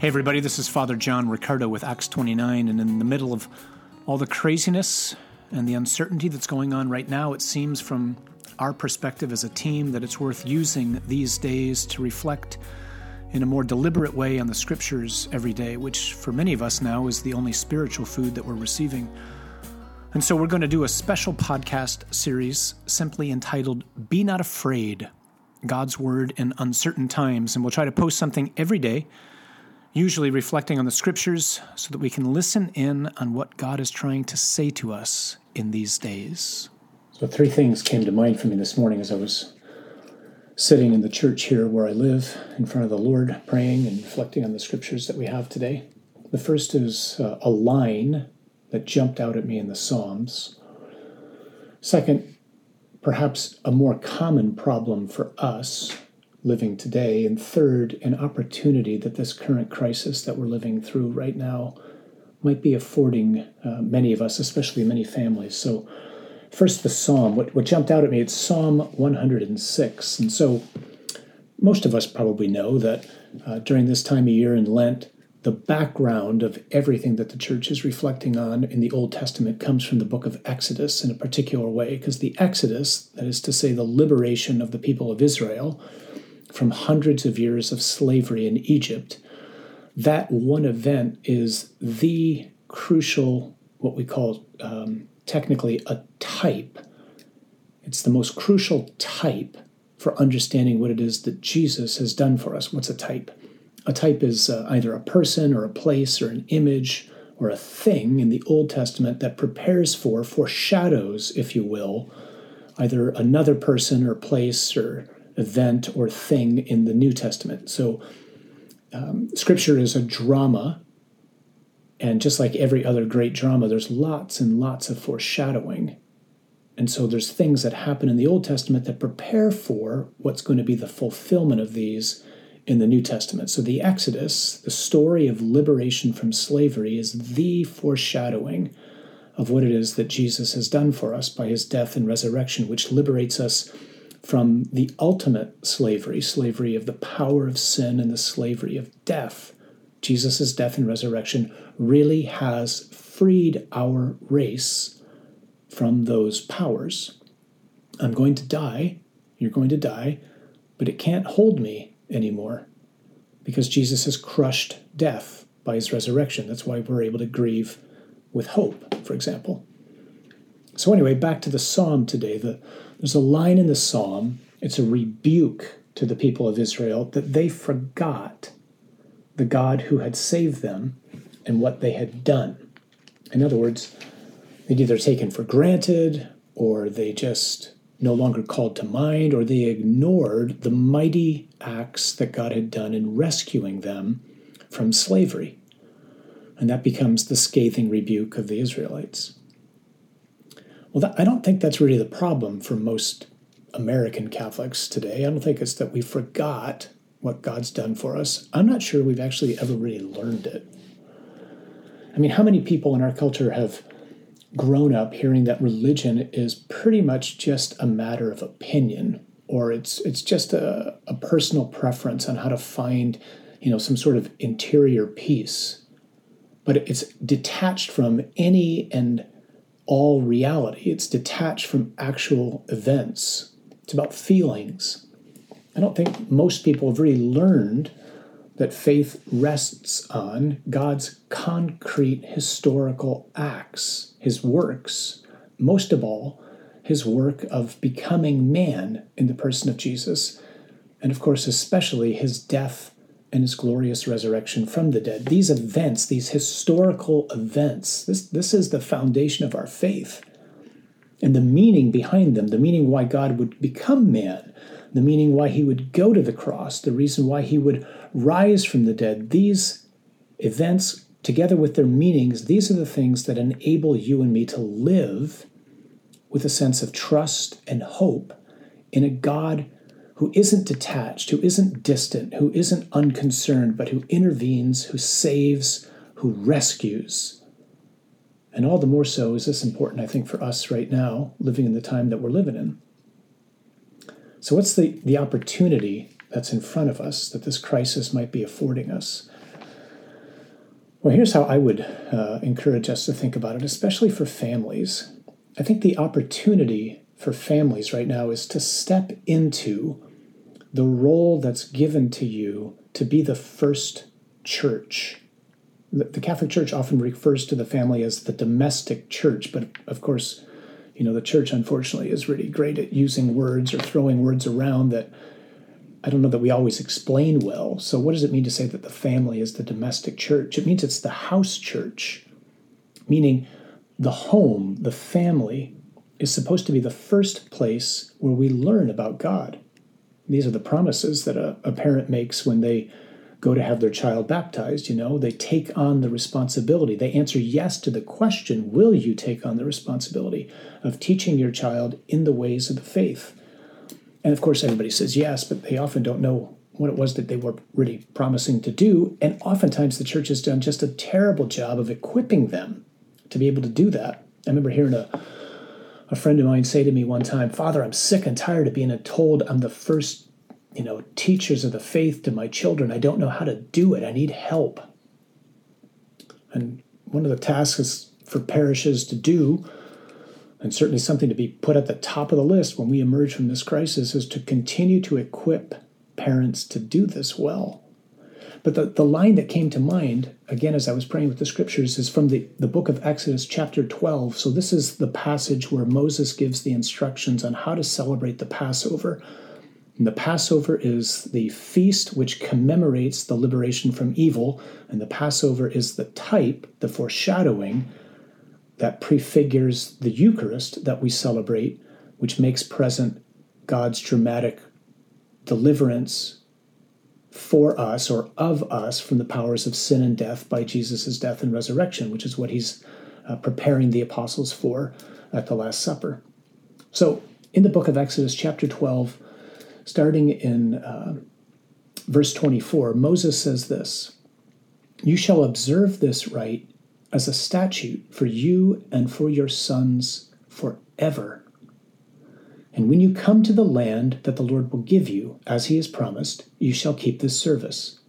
Hey, everybody, this is Father John Riccardo with Acts 29. And in the middle of all the craziness and the uncertainty that's going on right now, it seems from our perspective as a team that it's worth using these days to reflect in a more deliberate way on the scriptures every day, which for many of us now is the only spiritual food that we're receiving. And so we're going to do a special podcast series simply entitled Be Not Afraid God's Word in Uncertain Times. And we'll try to post something every day usually reflecting on the scriptures so that we can listen in on what God is trying to say to us in these days. So, three things came to mind for me this morning as I was sitting in the church here where I live in front of the Lord, praying and reflecting on the scriptures that we have today. The first is uh, a line that jumped out at me in the Psalms. Second, perhaps a more common problem for us living today. And third, an opportunity that this current crisis that we're living through right now might be affording uh, many of us, especially many families. So, first, the psalm. What, what jumped out at me, it's Psalm 106. And so, most of us probably know that uh, during this time of year in Lent, the background of everything that the church is reflecting on in the Old Testament comes from the book of Exodus in a particular way, because the Exodus, that is to say, the liberation of the people of Israel, from hundreds of years of slavery in Egypt, that one event is the crucial, what we call um, technically a type. It's the most crucial type for understanding what it is that Jesus has done for us. What's a type? A type is uh, either a person or a place or an image or a thing in the Old Testament that prepares for, foreshadows, if you will, either another person or place or event or thing in the New Testament. So, um, Scripture is a drama, and just like every other great drama, there's lots and lots of foreshadowing. And so, there's things that happen in the Old Testament that prepare for what's going to be the fulfillment of these in the New Testament. So, the Exodus, the story of liberation from slavery, is the foreshadowing of what it is that Jesus has done for us by his death and resurrection, which liberates us from the ultimate slavery, slavery of the power of sin and the slavery of death. Jesus' death and resurrection really has freed our race from those powers. I'm going to die, you're going to die, but it can't hold me anymore because Jesus has crushed death by his resurrection. That's why we're able to grieve with hope, for example. So, anyway, back to the psalm today. The, there's a line in the psalm, it's a rebuke to the people of Israel that they forgot the God who had saved them and what they had done. In other words, they'd either taken for granted or they just no longer called to mind or they ignored the mighty acts that God had done in rescuing them from slavery. And that becomes the scathing rebuke of the Israelites. Well, that, I don't think that's really the problem for most American Catholics today. I don't think it's that we forgot what God's done for us. I'm not sure we've actually ever really learned it. I mean, how many people in our culture have grown up hearing that religion is pretty much just a matter of opinion or it's it's just a, a personal preference on how to find you know some sort of interior peace but it's detached from any and all reality. It's detached from actual events. It's about feelings. I don't think most people have really learned that faith rests on God's concrete historical acts, his works, most of all, his work of becoming man in the person of Jesus, and of course, especially his death and his glorious resurrection from the dead. These events, these historical events, this, this is the foundation of our faith. And the meaning behind them, the meaning why God would become man, the meaning why he would go to the cross, the reason why he would rise from the dead, these events, together with their meanings, these are the things that enable you and me to live with a sense of trust and hope in a God who isn't detached, who isn't distant, who isn't unconcerned, but who intervenes, who saves, who rescues. And all the more so is this important, I think, for us right now, living in the time that we're living in. So, what's the, the opportunity that's in front of us that this crisis might be affording us? Well, here's how I would uh, encourage us to think about it, especially for families. I think the opportunity for families right now is to step into the role that's given to you to be the first church. The, Catholic Church often refers to the family as the domestic church, but of course, you know, the church unfortunately is really great at using words or throwing words around that I don't know that we always explain well. So, what does it mean to say that the family is the domestic church? It means it's the house church, meaning the home, the family, is supposed to be the first place where we learn about God. These are the promises that a, a parent makes when they go to have their child baptized. You know, they take on the responsibility. They answer yes to the question Will you take on the responsibility of teaching your child in the ways of the faith? And of course, everybody says yes, but they often don't know what it was that they were really promising to do. And oftentimes, the church has done just a terrible job of equipping them to be able to do that. I remember hearing a a friend of mine say to me one time, Father, I'm sick and tired of being told I'm the first, you know, teachers of the faith to my children. I don't know how to do it. I need help. And one of the tasks for parishes to do, and certainly something to be put at the top of the list when we emerge from this crisis, is to continue to equip parents to do this well. But the, the line that came to mind, again, as I was praying with the scriptures, is from the, the book of Exodus, chapter 12. So this is the passage where Moses gives the instructions on how to celebrate the Passover. And the Passover is the feast which commemorates the liberation from evil, and the Passover is the type, the foreshadowing that prefigures the Eucharist that we celebrate, which makes present God's dramatic deliverance for us or of us from the powers of sin and death by Jesus' death and resurrection, which is what he's uh, preparing the apostles for at the Last Supper. So, in the book of Exodus, chapter 12, starting in uh, verse 24, Moses says this You shall observe this rite as a statute for you and for your sons forever and when you come to the land that the Lord will give you, as he has promised, you shall keep this service.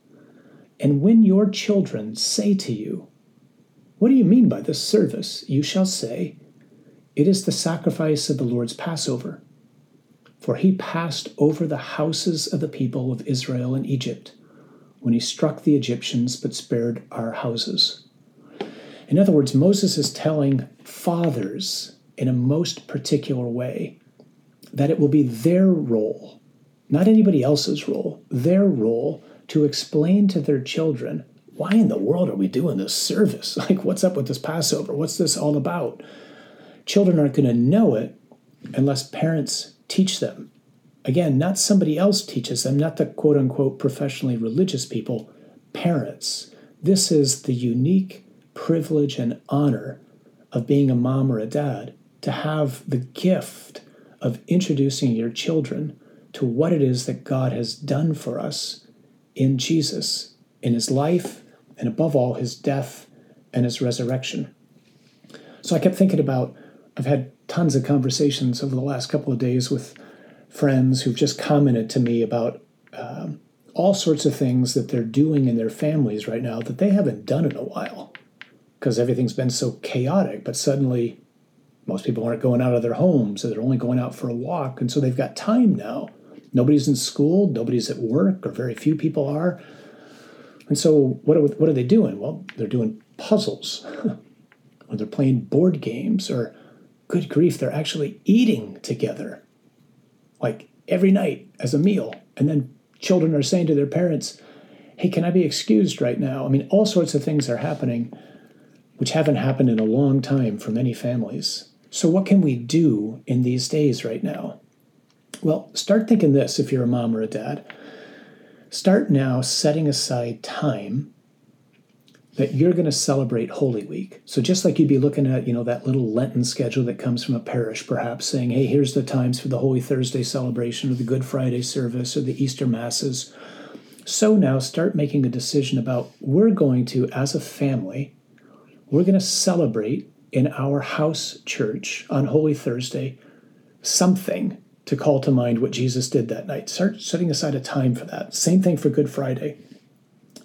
And when your children say to you, What do you mean by this service? you shall say, It is the sacrifice of the Lord's Passover. For he passed over the houses of the people of Israel in Egypt, when he struck the Egyptians but spared our houses. In other words, Moses is telling fathers in a most particular way that it will be their role, not anybody else's role, their role to explain to their children why in the world are we doing this service? Like, what's up with this Passover? What's this all about? Children aren't going to know it unless parents teach them. Again, not somebody else teaches them, not the quote unquote professionally religious people, parents. This is the unique privilege and honor of being a mom or a dad to have the gift of introducing your children to what it is that God has done for us in Jesus, in his life, and above all, his death and his resurrection. So I kept thinking about, I've had tons of conversations over the last couple of days with friends who've just commented to me about um, all sorts of things that they're doing in their families right now that they haven't done in a while because everything's been so chaotic. But suddenly, most people aren't going out of their homes, so they're only going out for a walk. And so they've got time now. Nobody's in school, nobody's at work, or very few people are. And so what are, what are they doing? Well, they're doing puzzles, or they're playing board games, or good grief, they're actually eating together, like every night as a meal. And then children are saying to their parents, Hey, can I be excused right now? I mean, all sorts of things are happening which haven't happened in a long time for many families. So, what can we do in these days right now? Well, start thinking this if you're a mom or a dad. Start now setting aside time that you're going to celebrate Holy Week. So just like you'd be looking at, you know, that little Lenten schedule that comes from a parish, perhaps saying, hey, here's the times for the Holy Thursday celebration or the Good Friday service or the Easter Masses. So now start making a decision about we're going to, as a family, we're going to celebrate in our house church on Holy Thursday something to call to mind what Jesus did that night. Start setting aside a time for that. Same thing for Good Friday.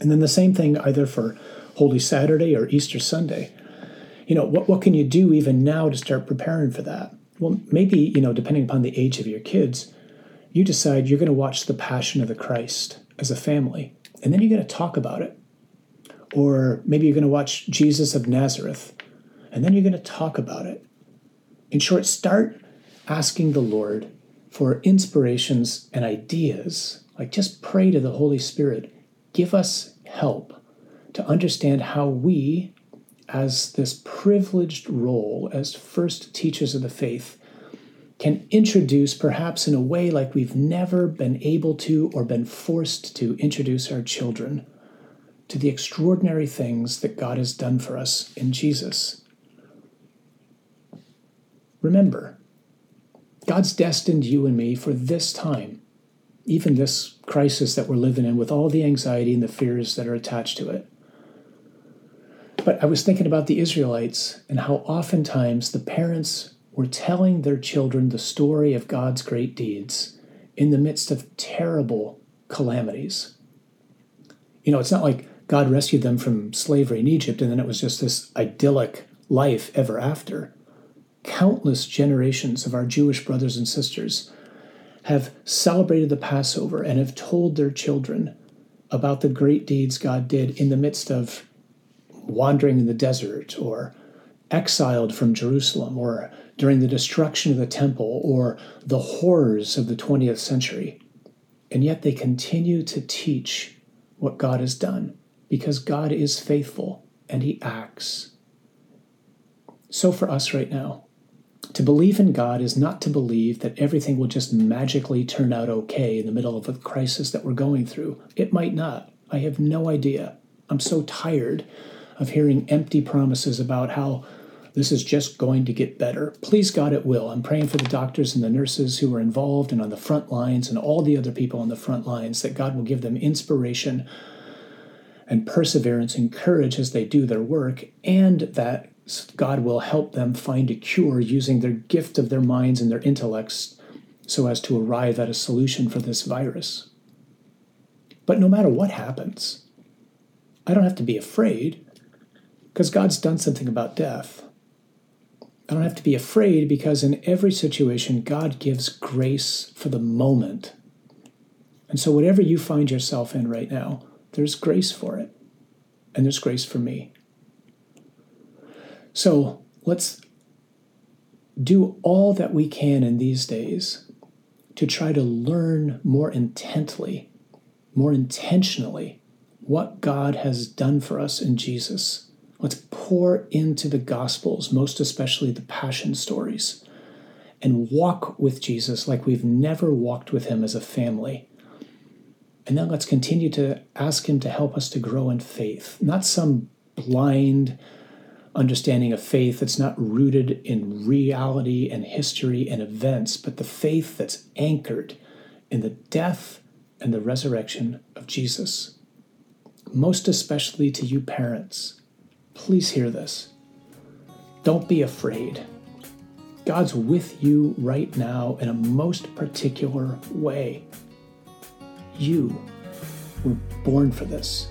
And then the same thing either for Holy Saturday or Easter Sunday. You know, what, what can you do even now to start preparing for that? Well, maybe, you know, depending upon the age of your kids, you decide you're going to watch The Passion of the Christ as a family, and then you're going to talk about it. Or maybe you're going to watch Jesus of Nazareth, and then you're going to talk about it. In short, start asking the Lord for inspirations and ideas. Like just pray to the Holy Spirit, give us help to understand how we, as this privileged role as first teachers of the faith, can introduce, perhaps in a way like we've never been able to or been forced to introduce our children to the extraordinary things that God has done for us in Jesus. Remember, God's destined you and me for this time, even this crisis that we're living in with all the anxiety and the fears that are attached to it. But I was thinking about the Israelites and how oftentimes the parents were telling their children the story of God's great deeds in the midst of terrible calamities. You know, it's not like God rescued them from slavery in Egypt and then it was just this idyllic life ever after. Countless generations of our Jewish brothers and sisters have celebrated the Passover and have told their children about the great deeds God did in the midst of wandering in the desert or exiled from Jerusalem or during the destruction of the temple or the horrors of the 20th century. And yet they continue to teach what God has done because God is faithful and he acts. So for us right now, to believe in God is not to believe that everything will just magically turn out okay in the middle of a crisis that we're going through. It might not. I have no idea. I'm so tired of hearing empty promises about how this is just going to get better. Please God, it will. I'm praying for the doctors and the nurses who are involved and on the front lines and all the other people on the front lines that God will give them inspiration and perseverance and courage as they do their work, and that God will help them find a cure using their gift of their minds and their intellects so as to arrive at a solution for this virus. But no matter what happens, I don't have to be afraid because God's done something about death. I don't have to be afraid because in every situation, God gives grace for the moment. And so, whatever you find yourself in right now, there's grace for it. And there's grace for me. So, let's do all that we can in these days to try to learn more intently, more intentionally, what God has done for us in Jesus Let's pour into the Gospels, most especially the Passion stories, and walk with Jesus like we've never walked with him as a family. And then let's continue to ask him to help us to grow in faith, not some blind understanding of faith that's not rooted in reality and history and events, but the faith that's anchored in the death and the resurrection of Jesus. Most especially to you parents Please hear this. Don't be afraid. God's with you right now in a most particular way. You were born for this.